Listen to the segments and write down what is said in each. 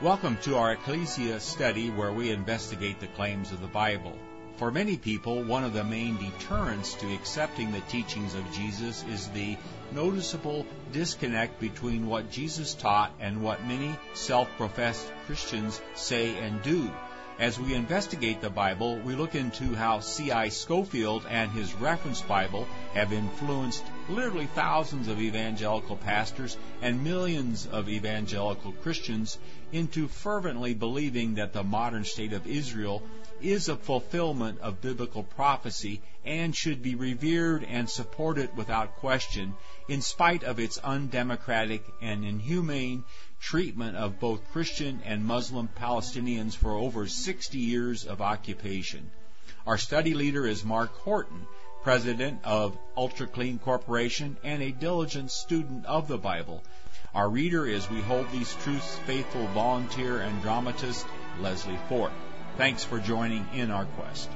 Welcome to our Ecclesia study where we investigate the claims of the Bible. For many people, one of the main deterrents to accepting the teachings of Jesus is the noticeable disconnect between what Jesus taught and what many self professed Christians say and do. As we investigate the Bible, we look into how C.I. Scofield and his reference Bible have influenced literally thousands of evangelical pastors and millions of evangelical Christians into fervently believing that the modern state of Israel is a fulfillment of biblical prophecy and should be revered and supported without question in spite of its undemocratic and inhumane treatment of both Christian and Muslim Palestinians for over 60 years of occupation. Our study leader is Mark Horton, president of Ultra Clean Corporation and a diligent student of the Bible. Our reader is We Hold These Truths faithful volunteer and dramatist Leslie Fort. Thanks for joining in our quest.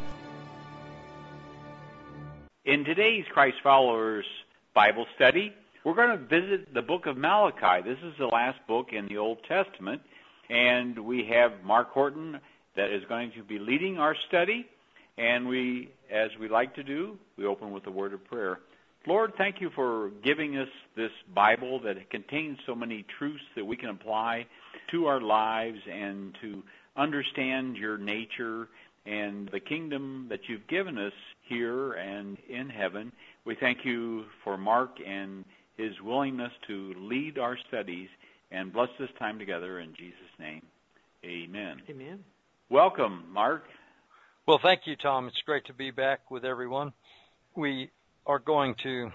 In today's Christ Followers Bible study, we're going to visit the book of Malachi. This is the last book in the Old Testament, and we have Mark Horton that is going to be leading our study. And we, as we like to do, we open with a word of prayer. Lord, thank you for giving us this Bible that contains so many truths that we can apply to our lives and to understand your nature and the kingdom that you've given us here and in heaven. We thank you for Mark and his willingness to lead our studies and bless this time together in Jesus' name. Amen. Amen. Welcome, Mark. Well, thank you, Tom. It's great to be back with everyone. We are going to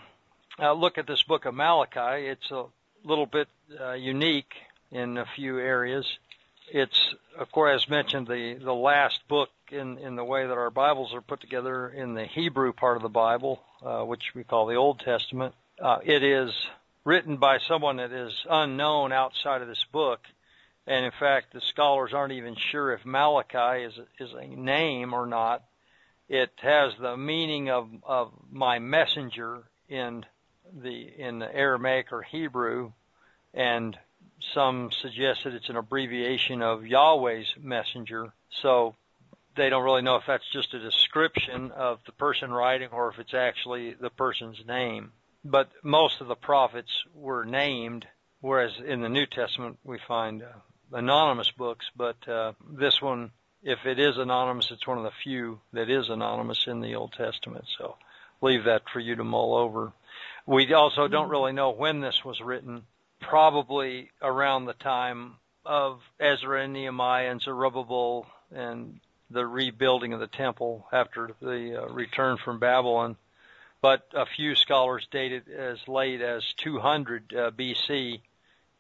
uh, look at this book of Malachi. It's a little bit uh, unique in a few areas. It's, of course, as mentioned, the, the last book in, in the way that our Bibles are put together in the Hebrew part of the Bible, uh, which we call the Old Testament. Uh, it is written by someone that is unknown outside of this book. And in fact, the scholars aren't even sure if Malachi is, is a name or not. It has the meaning of, of my messenger in the, in the Aramaic or Hebrew, and some suggest that it's an abbreviation of Yahweh's messenger. So they don't really know if that's just a description of the person writing or if it's actually the person's name but most of the prophets were named, whereas in the New Testament we find uh, anonymous books. But uh, this one, if it is anonymous, it's one of the few that is anonymous in the Old Testament. So leave that for you to mull over. We also don't really know when this was written. Probably around the time of Ezra and Nehemiah and Zerubbabel and the rebuilding of the temple after the uh, return from Babylon but a few scholars date it as late as 200 uh, BC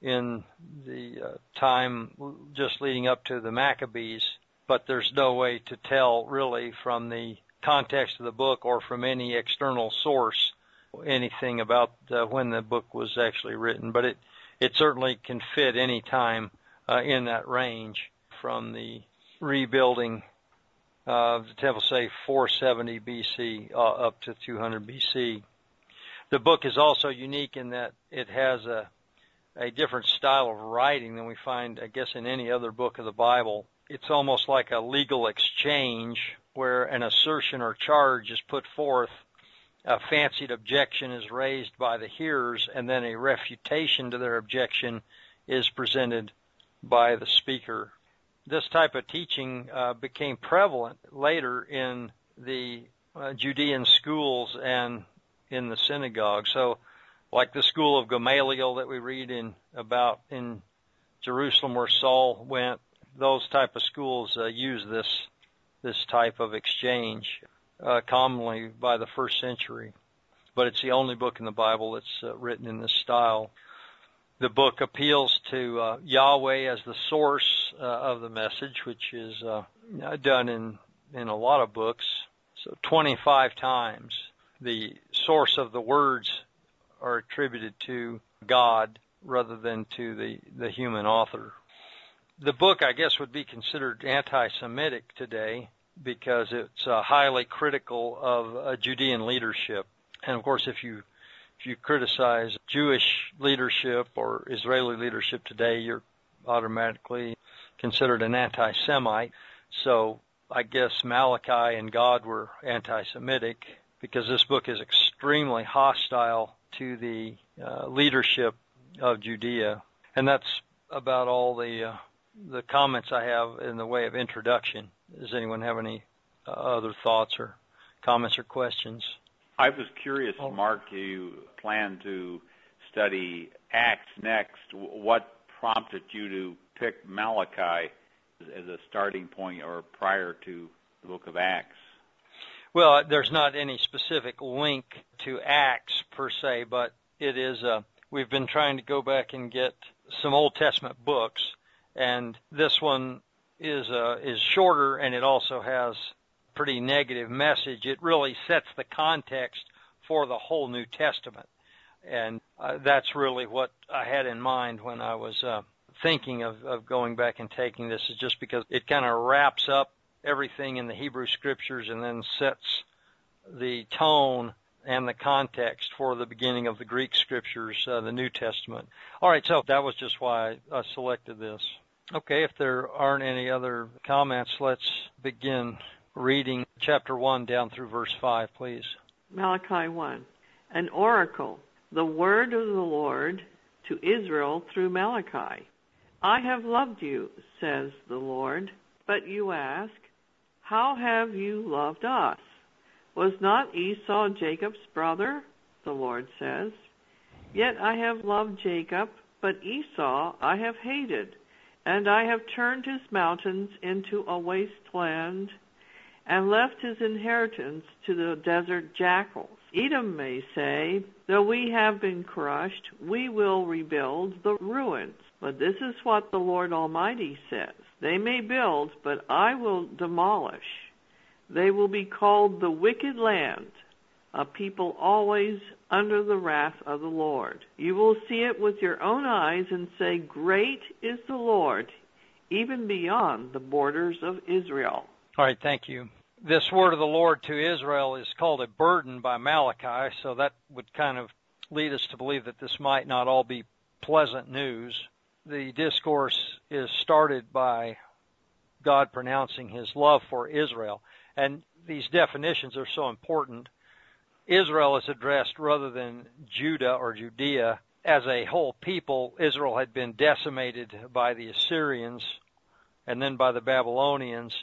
in the uh, time just leading up to the Maccabees. But there's no way to tell really from the context of the book or from any external source anything about uh, when the book was actually written. But it it certainly can fit any time uh, in that range from the rebuilding uh, the temple say 470 BC uh, up to 200 BC. The book is also unique in that it has a a different style of writing than we find, I guess, in any other book of the Bible. It's almost like a legal exchange where an assertion or charge is put forth, a fancied objection is raised by the hearers, and then a refutation to their objection is presented by the speaker this type of teaching uh, became prevalent later in the uh, Judean schools and in the synagogue. So, like the school of Gamaliel that we read in about in Jerusalem where Saul went, those type of schools uh, use this this type of exchange uh, commonly by the first century. But it's the only book in the Bible that's uh, written in this style. The book appeals to uh, Yahweh as the source uh, of the message, which is uh, done in in a lot of books. So 25 times the source of the words are attributed to God rather than to the the human author. The book, I guess, would be considered anti-Semitic today because it's uh, highly critical of uh, Judean leadership. And of course, if you if you criticize Jewish leadership or Israeli leadership today, you're automatically considered an anti-Semite. So I guess Malachi and God were anti-Semitic because this book is extremely hostile to the uh, leadership of Judea, and that's about all the uh, the comments I have in the way of introduction. Does anyone have any uh, other thoughts or comments or questions? I was curious, oh. Mark. You plan to study Acts next. What prompted you to pick Malachi as a starting point or prior to the book of Acts? Well, there's not any specific link to Acts per se, but it is. Uh, we've been trying to go back and get some Old Testament books, and this one is uh, is shorter, and it also has pretty negative message. It really sets the context for the whole New Testament, and uh, that's really what I had in mind when I was uh, thinking of, of going back and taking this. Is just because it kind of wraps up everything in the Hebrew Scriptures and then sets the tone and the context for the beginning of the Greek Scriptures, uh, the New Testament. All right, so that was just why I selected this. Okay, if there aren't any other comments, let's begin reading chapter 1 down through verse 5, please. Malachi 1. An oracle, the word of the Lord to Israel through Malachi. I have loved you, says the Lord. But you ask, How have you loved us? Was not Esau Jacob's brother? The Lord says. Yet I have loved Jacob, but Esau I have hated, and I have turned his mountains into a wasteland, and left his inheritance to the desert jackals. Edom may say, Though we have been crushed, we will rebuild the ruins. But this is what the Lord Almighty says They may build, but I will demolish. They will be called the wicked land, a people always under the wrath of the Lord. You will see it with your own eyes and say, Great is the Lord, even beyond the borders of Israel. All right, thank you. This word of the Lord to Israel is called a burden by Malachi, so that would kind of lead us to believe that this might not all be pleasant news the discourse is started by God pronouncing his love for Israel. And these definitions are so important. Israel is addressed rather than Judah or Judea. As a whole people, Israel had been decimated by the Assyrians and then by the Babylonians,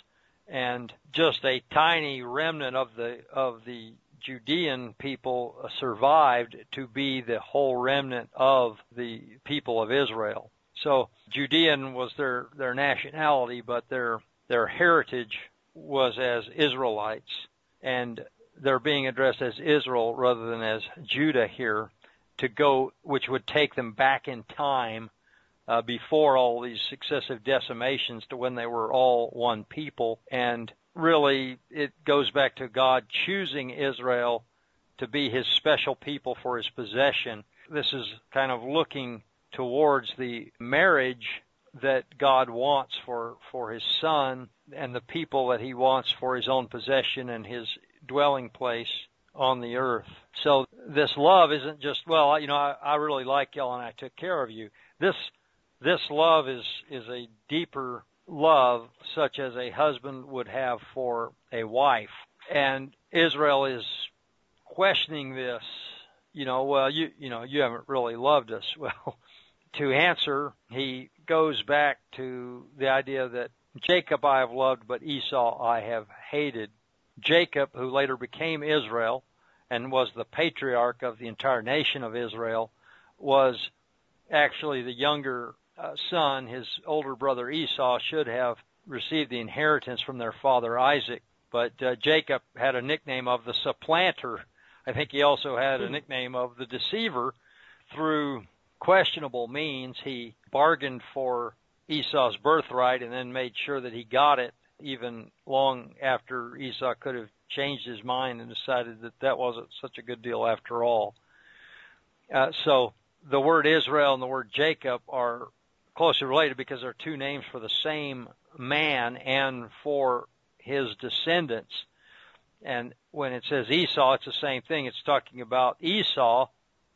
and just a tiny remnant of the of the Judean people survived to be the whole remnant of the people of Israel. So Judean was their their nationality, but their their heritage was as Israelites, and they're being addressed as Israel rather than as Judah here, to go, which would take them back in time uh, before all these successive decimations to when they were all one people. And really, it goes back to God choosing Israel to be His special people for His possession. This is kind of looking towards the marriage that God wants for, for his son and the people that he wants for his own possession and his dwelling place on the earth. So this love isn't just, well, you know, I, I really like y'all and I took care of you. This, this love is, is a deeper love such as a husband would have for a wife. And Israel is questioning this, you know, well, you, you know, you haven't really loved us. Well, to answer, he goes back to the idea that Jacob I have loved, but Esau I have hated. Jacob, who later became Israel and was the patriarch of the entire nation of Israel, was actually the younger uh, son. His older brother Esau should have received the inheritance from their father Isaac, but uh, Jacob had a nickname of the supplanter. I think he also had a nickname of the deceiver through questionable means, he bargained for Esau's birthright and then made sure that he got it even long after Esau could have changed his mind and decided that that wasn't such a good deal after all. Uh, so the word Israel and the word Jacob are closely related because they're two names for the same man and for his descendants. And when it says Esau, it's the same thing. It's talking about Esau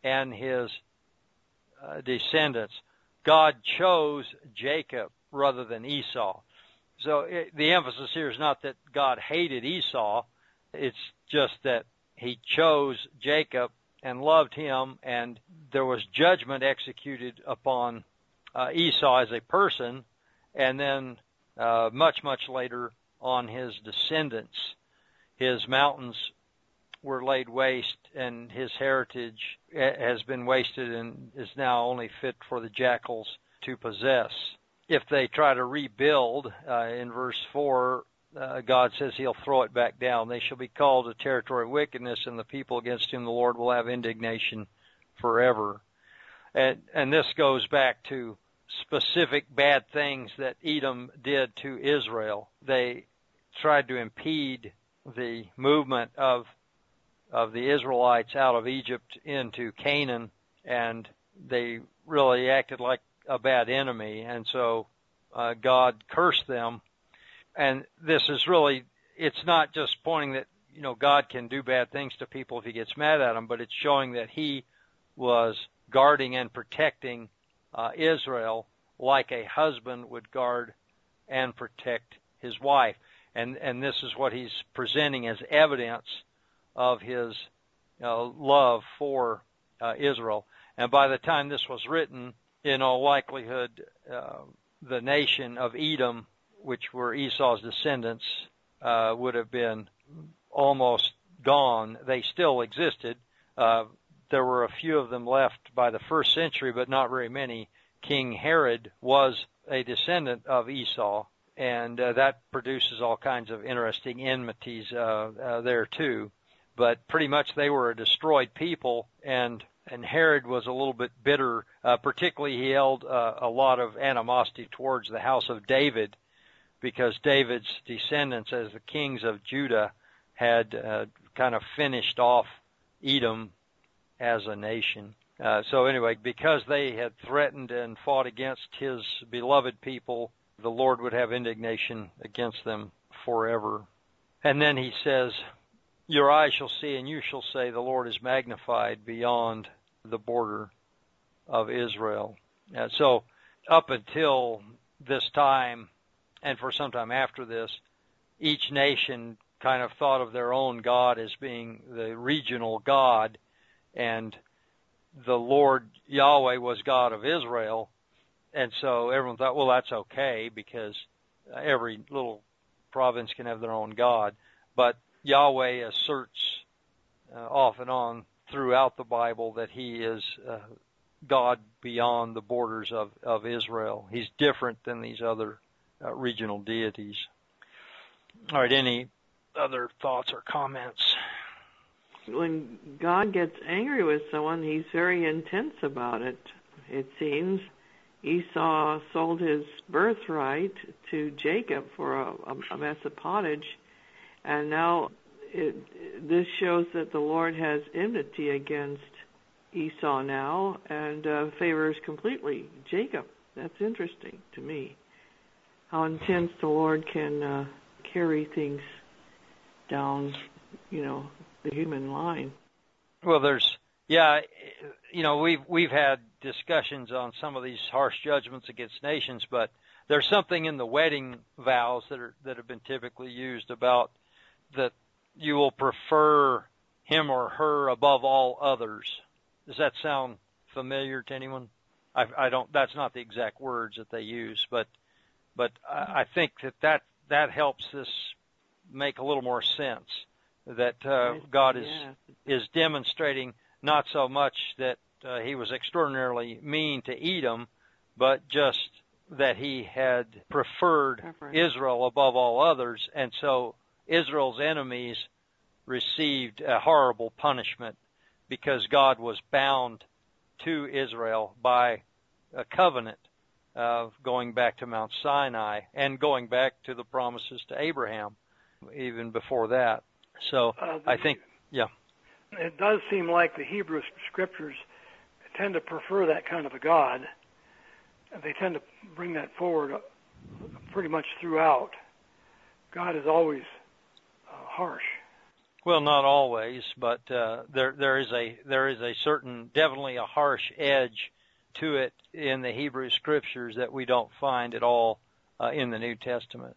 and his uh, descendants. God chose Jacob rather than Esau. So it, the emphasis here is not that God hated Esau, it's just that he chose Jacob and loved him, and there was judgment executed upon uh, Esau as a person, and then uh, much, much later on his descendants. His mountains were laid waste, and his heritage has been wasted and is now only fit for the jackals to possess. If they try to rebuild, uh, in verse 4, uh, God says he'll throw it back down. They shall be called a territory of wickedness, and the people against whom the Lord will have indignation forever. And, and this goes back to specific bad things that Edom did to Israel. They tried to impede the movement of of the Israelites out of Egypt into Canaan, and they really acted like a bad enemy, and so uh, God cursed them. And this is really, it's not just pointing that you know God can do bad things to people if He gets mad at them, but it's showing that He was guarding and protecting uh, Israel like a husband would guard and protect his wife. And, and this is what he's presenting as evidence of his uh, love for uh, Israel. And by the time this was written, in all likelihood, uh, the nation of Edom, which were Esau's descendants, uh, would have been almost gone. They still existed. Uh, there were a few of them left by the first century, but not very many. King Herod was a descendant of Esau, and uh, that produces all kinds of interesting enmities uh, uh, there too. But pretty much they were a destroyed people, and and Herod was a little bit bitter. Uh, particularly, he held uh, a lot of animosity towards the house of David, because David's descendants, as the kings of Judah, had uh, kind of finished off Edom as a nation. Uh, so anyway, because they had threatened and fought against his beloved people, the Lord would have indignation against them forever. And then he says, Your eyes shall see, and you shall say, The Lord is magnified beyond the border of Israel. Uh, so, up until this time, and for some time after this, each nation kind of thought of their own God as being the regional God, and the Lord Yahweh was God of Israel, and so everyone thought, well, that's okay because every little province can have their own God. But Yahweh asserts uh, off and on throughout the Bible that He is uh, God beyond the borders of, of Israel. He's different than these other uh, regional deities. All right, any other thoughts or comments? when God gets angry with someone, he's very intense about it. It seems Esau sold his birthright to Jacob for a, a mess of pottage, and now it, this shows that the Lord has enmity against Esau now and uh, favors completely Jacob. That's interesting to me. How intense the Lord can uh, carry things down, you know, the human line. Well, there's yeah, you know we've we've had discussions on some of these harsh judgments against nations, but there's something in the wedding vows that are that have been typically used about that you will prefer him or her above all others. Does that sound familiar to anyone? I, I don't. That's not the exact words that they use, but but I, I think that that that helps this make a little more sense that uh, God is yeah. is demonstrating not so much that uh, he was extraordinarily mean to Edom, but just that he had preferred Israel above all others, and so Israel's enemies received a horrible punishment because God was bound to Israel by a covenant of going back to Mount Sinai and going back to the promises to Abraham even before that. So uh, the, I think, yeah. It does seem like the Hebrew scriptures tend to prefer that kind of a God. They tend to bring that forward pretty much throughout. God is always harsh. Well, not always, but uh, there there is a there is a certain definitely a harsh edge to it in the Hebrew scriptures that we don't find at all uh, in the New Testament.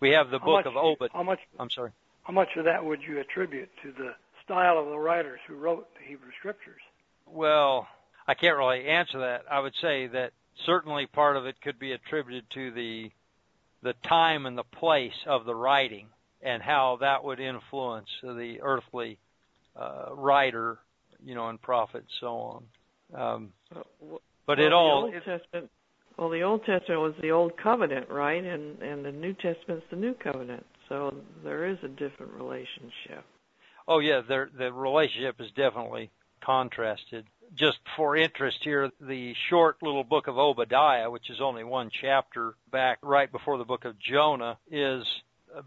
We have the How book much- of Obed. How much I'm sorry. how much of that would you attribute to the style of the writers who wrote the Hebrew scriptures? Well, I can't really answer that. I would say that certainly part of it could be attributed to the the time and the place of the writing and how that would influence the earthly uh, writer, you know, and prophet, and so on. Um, but well, it all The Old it, Testament. Well, the Old Testament was the Old Covenant, right? And and the New Testament's the New Covenant. So there is a different relationship. Oh yeah, the the relationship is definitely contrasted. Just for interest here, the short little book of Obadiah, which is only one chapter back right before the book of Jonah, is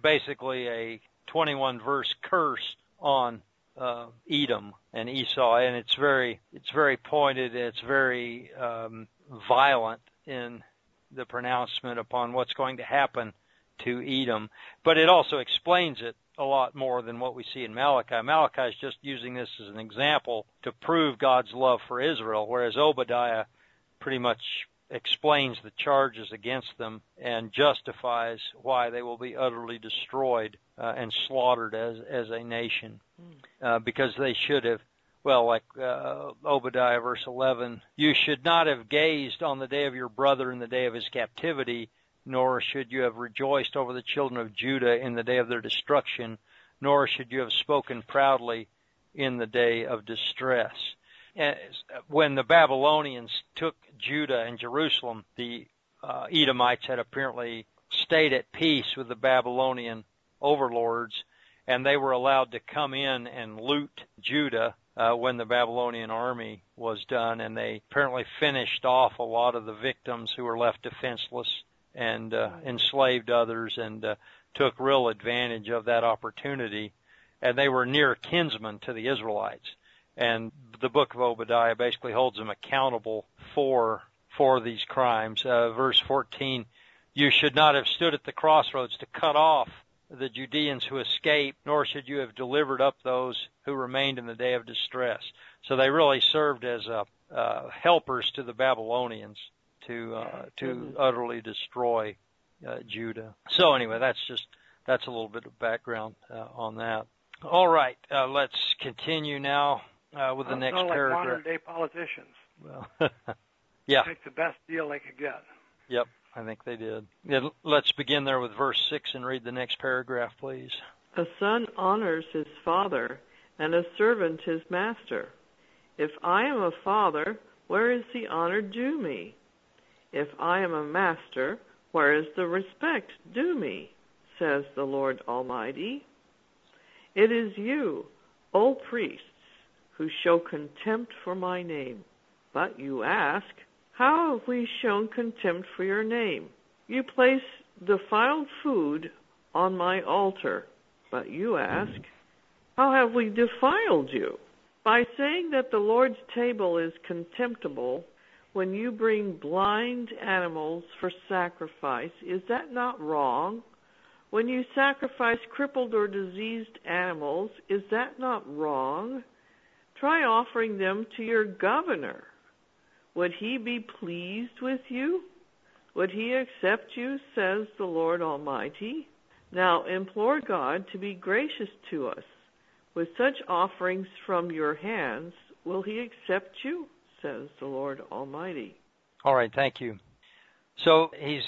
basically a 21 verse curse on uh, Edom and Esau, and it's very it's very pointed. It's very um, violent in the pronouncement upon what's going to happen to Edom, but it also explains it a lot more than what we see in Malachi. Malachi is just using this as an example to prove God's love for Israel, whereas Obadiah pretty much explains the charges against them and justifies why they will be utterly destroyed uh, and slaughtered as as a nation. Uh, because they should have well like uh, Obadiah verse 11 you should not have gazed on the day of your brother in the day of his captivity nor should you have rejoiced over the children of Judah in the day of their destruction nor should you have spoken proudly in the day of distress when the Babylonians took Judah and Jerusalem, the uh, Edomites had apparently stayed at peace with the Babylonian overlords, and they were allowed to come in and loot Judah uh, when the Babylonian army was done, and they apparently finished off a lot of the victims who were left defenseless and uh, enslaved others, and uh, took real advantage of that opportunity. And they were near kinsmen to the Israelites and the book of Obadiah basically holds them accountable for for these crimes. Uh, verse 14, you should not have stood at the crossroads to cut off the Judeans who escaped, nor should you have delivered up those who remained in the day of distress. So they really served as uh, uh, helpers to the Babylonians to uh, to utterly destroy uh, Judah. So anyway, that's just that's a little bit of background uh, on that. All right, uh, let's continue now uh, with the Sound next like paragraph. modern day politicians. Well, yeah, Take the best deal they could get. yep, I think they did. Yeah, let's begin there with verse six and read the next paragraph, please. A son honors his father, and a servant his master. If I am a father, where is the honor due me? If I am a master, where is the respect due me? Says the Lord Almighty. It is you, O priests, who show contempt for my name. But you ask, How have we shown contempt for your name? You place defiled food on my altar. But you ask, How have we defiled you? By saying that the Lord's table is contemptible when you bring blind animals for sacrifice, is that not wrong? When you sacrifice crippled or diseased animals, is that not wrong? Try offering them to your governor. Would he be pleased with you? Would he accept you, says the Lord Almighty? Now implore God to be gracious to us. With such offerings from your hands, will he accept you, says the Lord Almighty. All right, thank you. So he's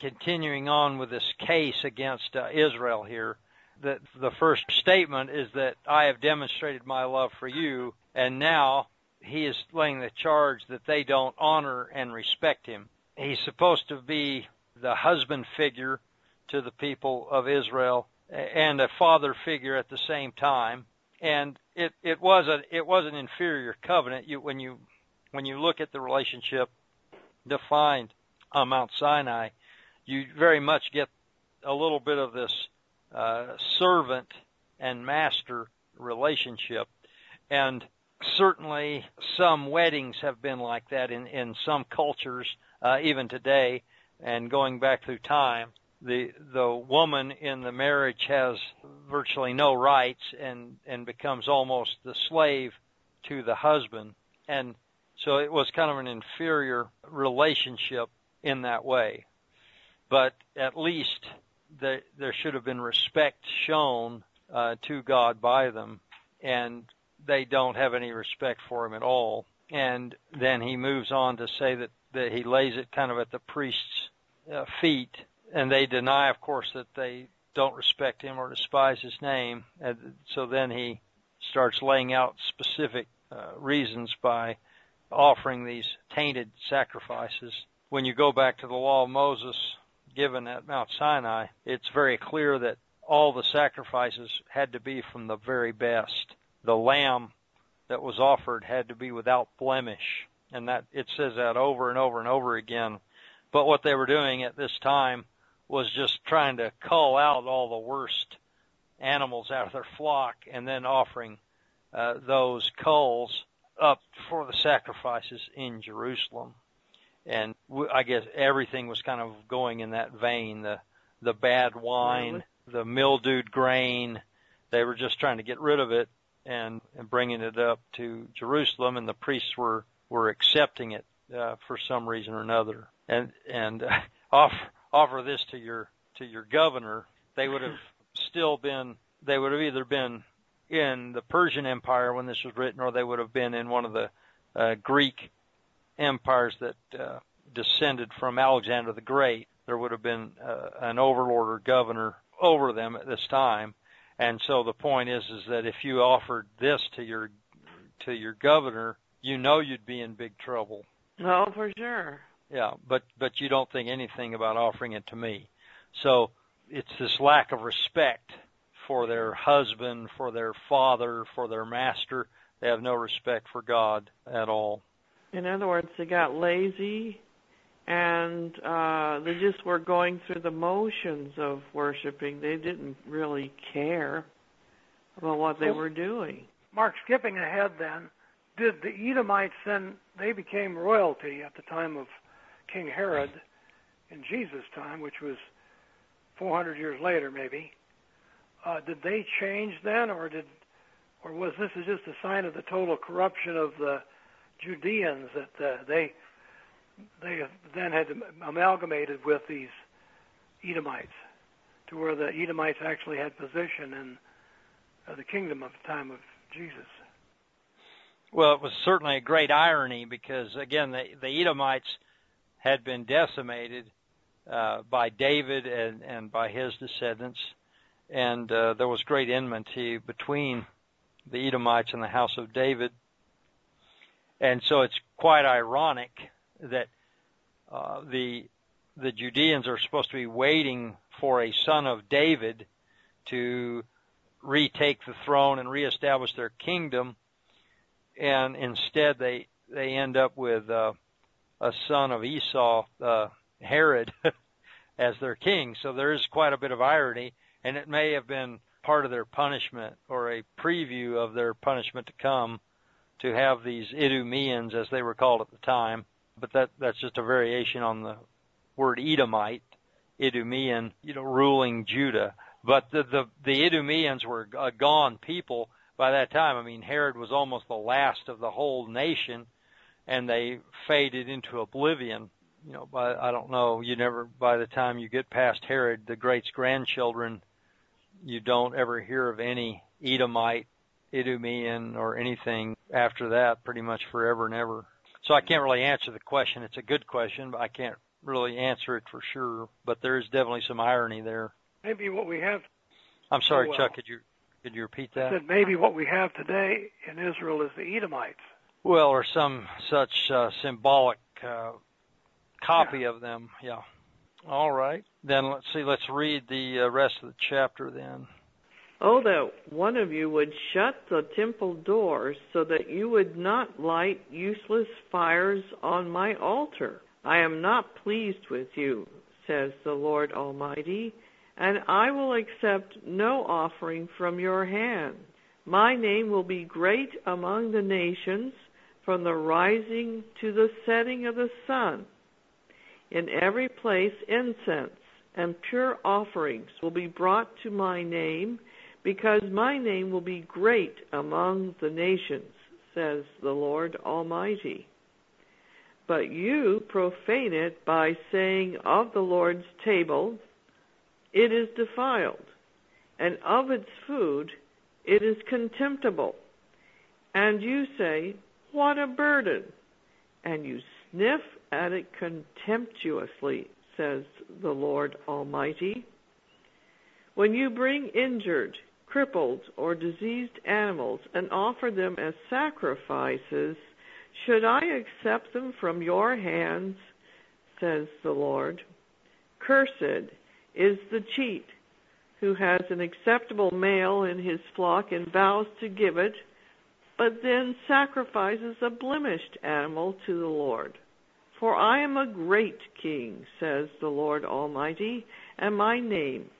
continuing on with this case against uh, Israel here. The, the first statement is that I have demonstrated my love for you, and now he is laying the charge that they don't honor and respect him. He's supposed to be the husband figure to the people of Israel and a father figure at the same time. And it, it was a it was an inferior covenant. You, when you when you look at the relationship defined on Mount Sinai, you very much get a little bit of this uh, servant and master relationship. And certainly some weddings have been like that in, in some cultures, uh, even today, and going back through time. The the woman in the marriage has virtually no rights and and becomes almost the slave to the husband. And So it was kind of an inferior relationship in that way. But at least the, there should have been respect shown uh, to God by them, and they don't have any respect for him at all. And then he moves on to say that, that he lays it kind of at the priest's uh, feet, and they deny, of course, that they don't respect him or despise his name. And so then he starts laying out specific uh, reasons by offering these tainted sacrifices. When you go back to the law of Moses given at Mount Sinai, it's very clear that all the sacrifices had to be from the very best. The lamb that was offered had to be without blemish. And that it says that over and over and over again. But what they were doing at this time was just trying to cull out all the worst animals out of their flock and then offering uh, those culls up for the sacrifices in Jerusalem. And I guess everything was kind of going in that vein. The the bad wine, the mildewed grain, they were just trying to get rid of it and, and bringing it up to Jerusalem, and the priests were were accepting it uh, for some reason or another. And and uh, offer offer this to your to your governor, they would have still been they would have either been in the Persian Empire when this was written, or they would have been in one of the uh, Greek empires that uh, descended from Alexander the Great. There would have been uh, an overlord or governor over them at this time, and so the point is, is that if you offered this to your to your governor, you know you'd be in big trouble. No, for sure. Yeah, but but you don't think anything about offering it to me. So it's this lack of respect for their husband, for their father, for their master. They have no respect for God at all. In other words, they got lazy and uh they just were going through the motions of worshiping. They didn't really care about what they were doing. Mark, skipping ahead then, did the Edomites then they became royalty at the time of King Herod in Jesus' time, which was 400 years later, maybe? Uh, did they change then, or did, or was this just a sign of the total corruption of the Judeans that uh, they they then had amalgamated with these Edomites, to where the Edomites actually had position in uh, the kingdom of the time of Jesus? Well, it was certainly a great irony because again, the, the Edomites had been decimated uh, by David and, and by his descendants and uh, there was great enmity between the Edomites and the house of David. And so it's quite ironic that uh, the the Judeans are supposed to be waiting for a son of David to retake the throne and reestablish their kingdom, and instead they they end up with uh, a son of Esau, uh, Herod, as their king. So there is quite a bit of irony and it may have been part of their punishment or a preview of their punishment to come to have these Idumeans, as they were called at the time. But that that's just a variation on the word Edomite, Idumean, you know, ruling Judah. But the the, the Idumeans were a gone people by that time. I mean, Herod was almost the last of the whole nation, and they faded into oblivion. You know, by I don't know. You never by the time you get past Herod, the Great's grandchildren you don't ever hear of any Edomite, Idumean, or anything after that, pretty much forever and ever. So I can't really answer the question. It's a good question, but I can't really answer it for sure. But there is definitely some irony there. Maybe what we have. I'm sorry, oh, well. Chuck. Could you could you repeat that? I said maybe what we have today in Israel is the Edomites. Well, or some such uh, symbolic uh, copy yeah. of them. Yeah. All right. Then let's see. Let's read the uh, rest of the chapter then. Oh, that one of you would shut the temple doors so that you would not light useless fires on my altar. I am not pleased with you, says the Lord Almighty, and I will accept no offering from your hand. My name will be great among the nations, from the rising to the setting of the sun. In every place incense and pure offerings will be brought to my name, because my name will be great among the nations, says the Lord Almighty. But you profane it by saying of the Lord's table, it is defiled, and of its food, it is contemptible. And you say, What a burden! And you sniff at it contemptuously, says the Lord Almighty. When you bring injured, crippled, or diseased animals and offer them as sacrifices, should I accept them from your hands? says the Lord. Cursed is the cheat who has an acceptable male in his flock and vows to give it, but then sacrifices a blemished animal to the Lord. For I am a great king, says the Lord Almighty, and my name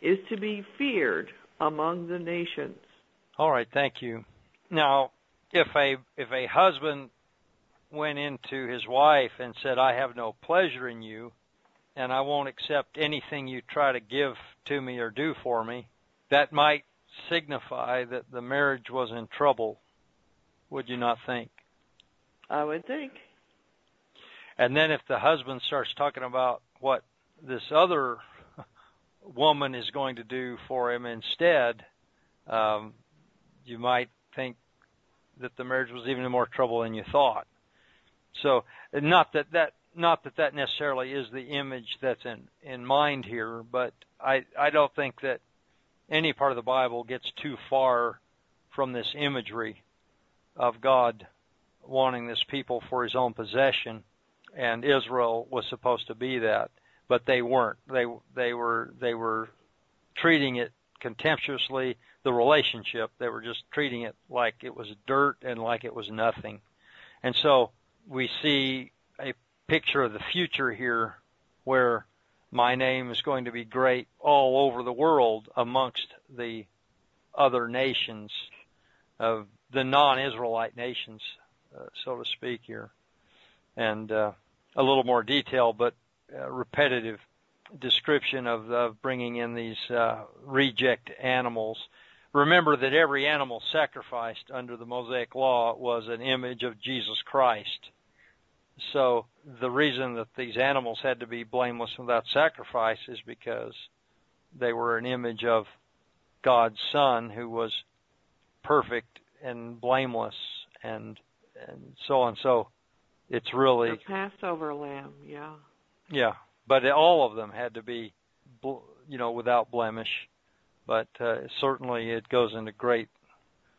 is to be feared among the nations. All right, thank you. Now, if a if a husband went into his wife and said, "I have no pleasure in you, and I won't accept anything you try to give to me or do for me," that might signify that the marriage was in trouble. Would you not think? I would think. And then if the husband starts talking about what this other woman is going to do for him instead, um, you might think that the marriage was even more trouble than you thought. So, not that that not that that necessarily is the image that's in in mind here, but I I don't think that any part of the Bible gets too far from this imagery of God wanting this people for His own possession and Israel was supposed to be that, but they weren't. They they were they were treating it contemptuously. The relationship they were just treating it like it was dirt and like it was nothing, and so we see a picture of the future here, where my name is going to be great all over the world amongst the other nations of the non-Israelite nations, uh, so to speak here and uh, a little more detail, but repetitive description of, of bringing in these uh, reject animals. Remember that every animal sacrificed under the Mosaic Law was an image of Jesus Christ. So the reason that these animals had to be blameless without sacrifice is because they were an image of God's Son who was perfect and blameless and and so on. So it's really the Passover lamb, yeah. Yeah, but all of them had to be, you know, without blemish. But uh, certainly, it goes into great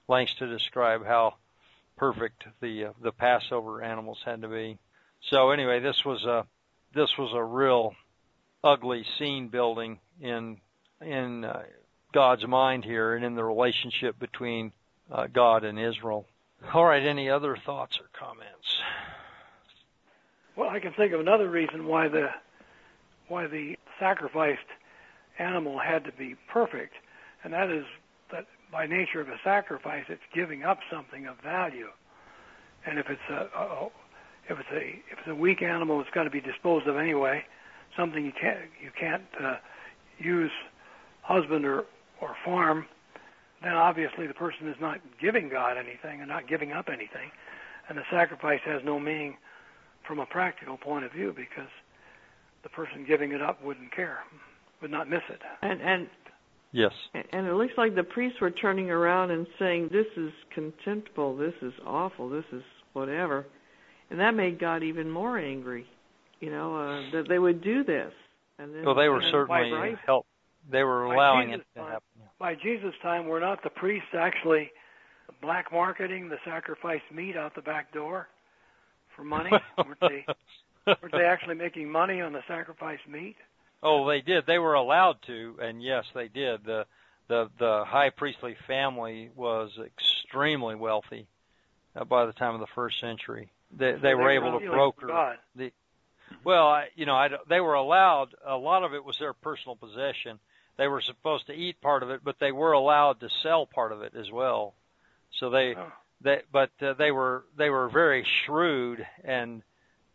lengths to describe how perfect the uh, the Passover animals had to be. So anyway, this was a this was a real ugly scene building in in uh, God's mind here and in the relationship between uh, God and Israel. All right, any other thoughts or comments? Well, I can think of another reason why the why the sacrificed animal had to be perfect, and that is that by nature of a sacrifice, it's giving up something of value. And if it's a, a if it's a if it's a weak animal, it's got to be disposed of anyway. Something you can't you can't uh, use, husband or or farm. Then obviously the person is not giving God anything and not giving up anything, and the sacrifice has no meaning from a practical point of view because the person giving it up wouldn't care, would not miss it. And and yes. And it looks like the priests were turning around and saying, "This is contemptible. This is awful. This is whatever," and that made God even more angry. You know uh, that they would do this. And then, well, they were certainly right. help. They were by allowing it to time, happen. By Jesus' time, were not the priests actually black marketing the sacrificed meat out the back door? For money? weren't they weren't they actually making money on the sacrificed meat? Oh, they did. They were allowed to, and yes, they did. the the The high priestly family was extremely wealthy uh, by the time of the first century. They, so they, they were able to broker God. the. Well, I, you know, I, they were allowed. A lot of it was their personal possession. They were supposed to eat part of it, but they were allowed to sell part of it as well. So they oh they, but uh, they were they were very shrewd and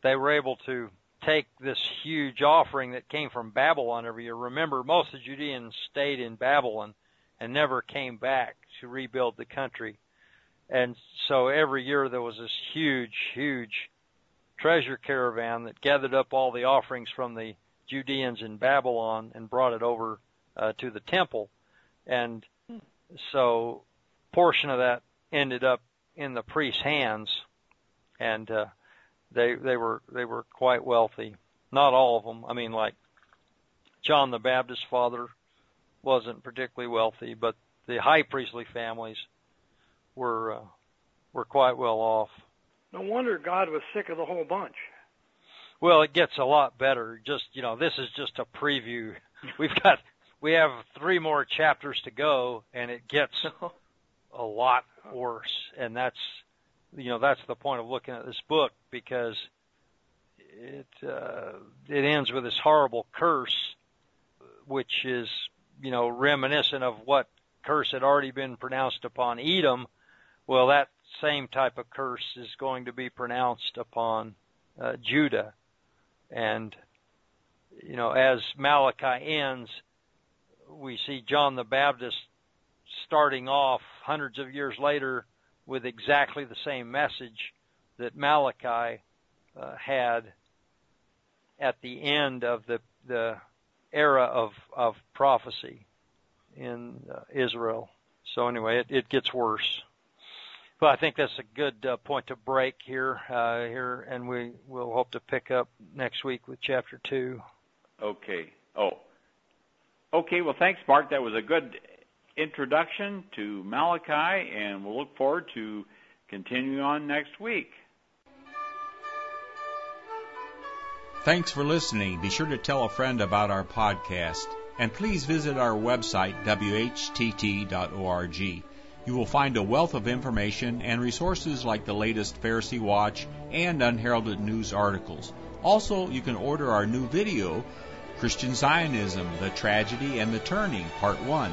they were able to take this huge offering that came from Babylon every year. Remember, most of the Judeans stayed in Babylon and never came back to rebuild the country. And so every year there was this huge, huge treasure caravan that gathered up all the offerings from the Judeans in Babylon and brought it over uh, to the temple. And so portion of that ended up in the priest's hands and uh they they were they were quite wealthy. Not all of them. I mean like John the Baptist's father wasn't particularly wealthy, but the high priestly families were uh, were quite well off. No wonder God was sick of the whole bunch. Well, it gets a lot better. Just you know, this is just a preview. We've got we have three more chapters to go, and it gets a lot worse. And that's you know that's the point of looking at this book because it uh, it ends with this horrible curse, which is you know reminiscent of what curse had already been pronounced upon Edom. Well, that same type of curse is going to be pronounced upon uh, Judah. And, you know, as Malachi ends, we see John the Baptist starting off hundreds of years later with exactly the same message that Malachi uh, had at the end of the the era of of prophecy in uh, Israel. So anyway, it, it gets worse. But I think that's a good uh, point to break here, uh, here, and we will hope to pick up next week with chapter two. Okay. Oh. Okay. Well, thanks, Mark. That was a good introduction to Malachi, and we'll look forward to continuing on next week. Thanks for listening. Be sure to tell a friend about our podcast. And please visit our website, whtt.org. You will find a wealth of information and resources like the latest Pharisee Watch and unheralded news articles. Also, you can order our new video, Christian Zionism, The Tragedy and the Turning, Part 1.